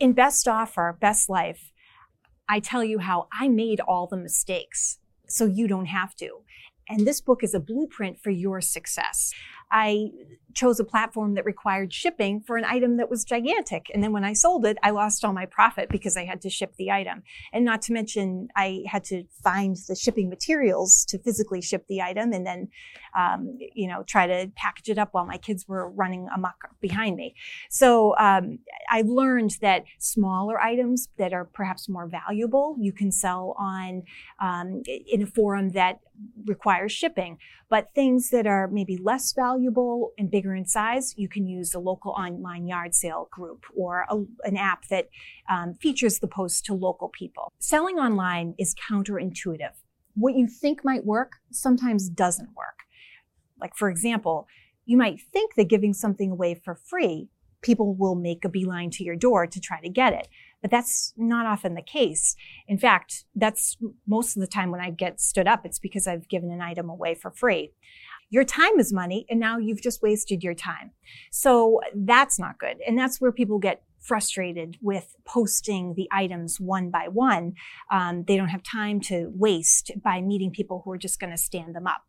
In Best Offer, Best Life, I tell you how I made all the mistakes so you don't have to. And this book is a blueprint for your success. I chose a platform that required shipping for an item that was gigantic. And then when I sold it, I lost all my profit because I had to ship the item. And not to mention, I had to find the shipping materials to physically ship the item and then, um, you know, try to package it up while my kids were running amok behind me. So um, I learned that smaller items that are perhaps more valuable, you can sell on um, in a forum that requires shipping. But things that are maybe less valuable and bigger in size, you can use a local online yard sale group or a, an app that um, features the post to local people. Selling online is counterintuitive. What you think might work sometimes doesn't work. Like, for example, you might think that giving something away for free, people will make a beeline to your door to try to get it. But that's not often the case. In fact, that's most of the time when I get stood up, it's because I've given an item away for free. Your time is money, and now you've just wasted your time. So that's not good. And that's where people get frustrated with posting the items one by one. Um, they don't have time to waste by meeting people who are just going to stand them up.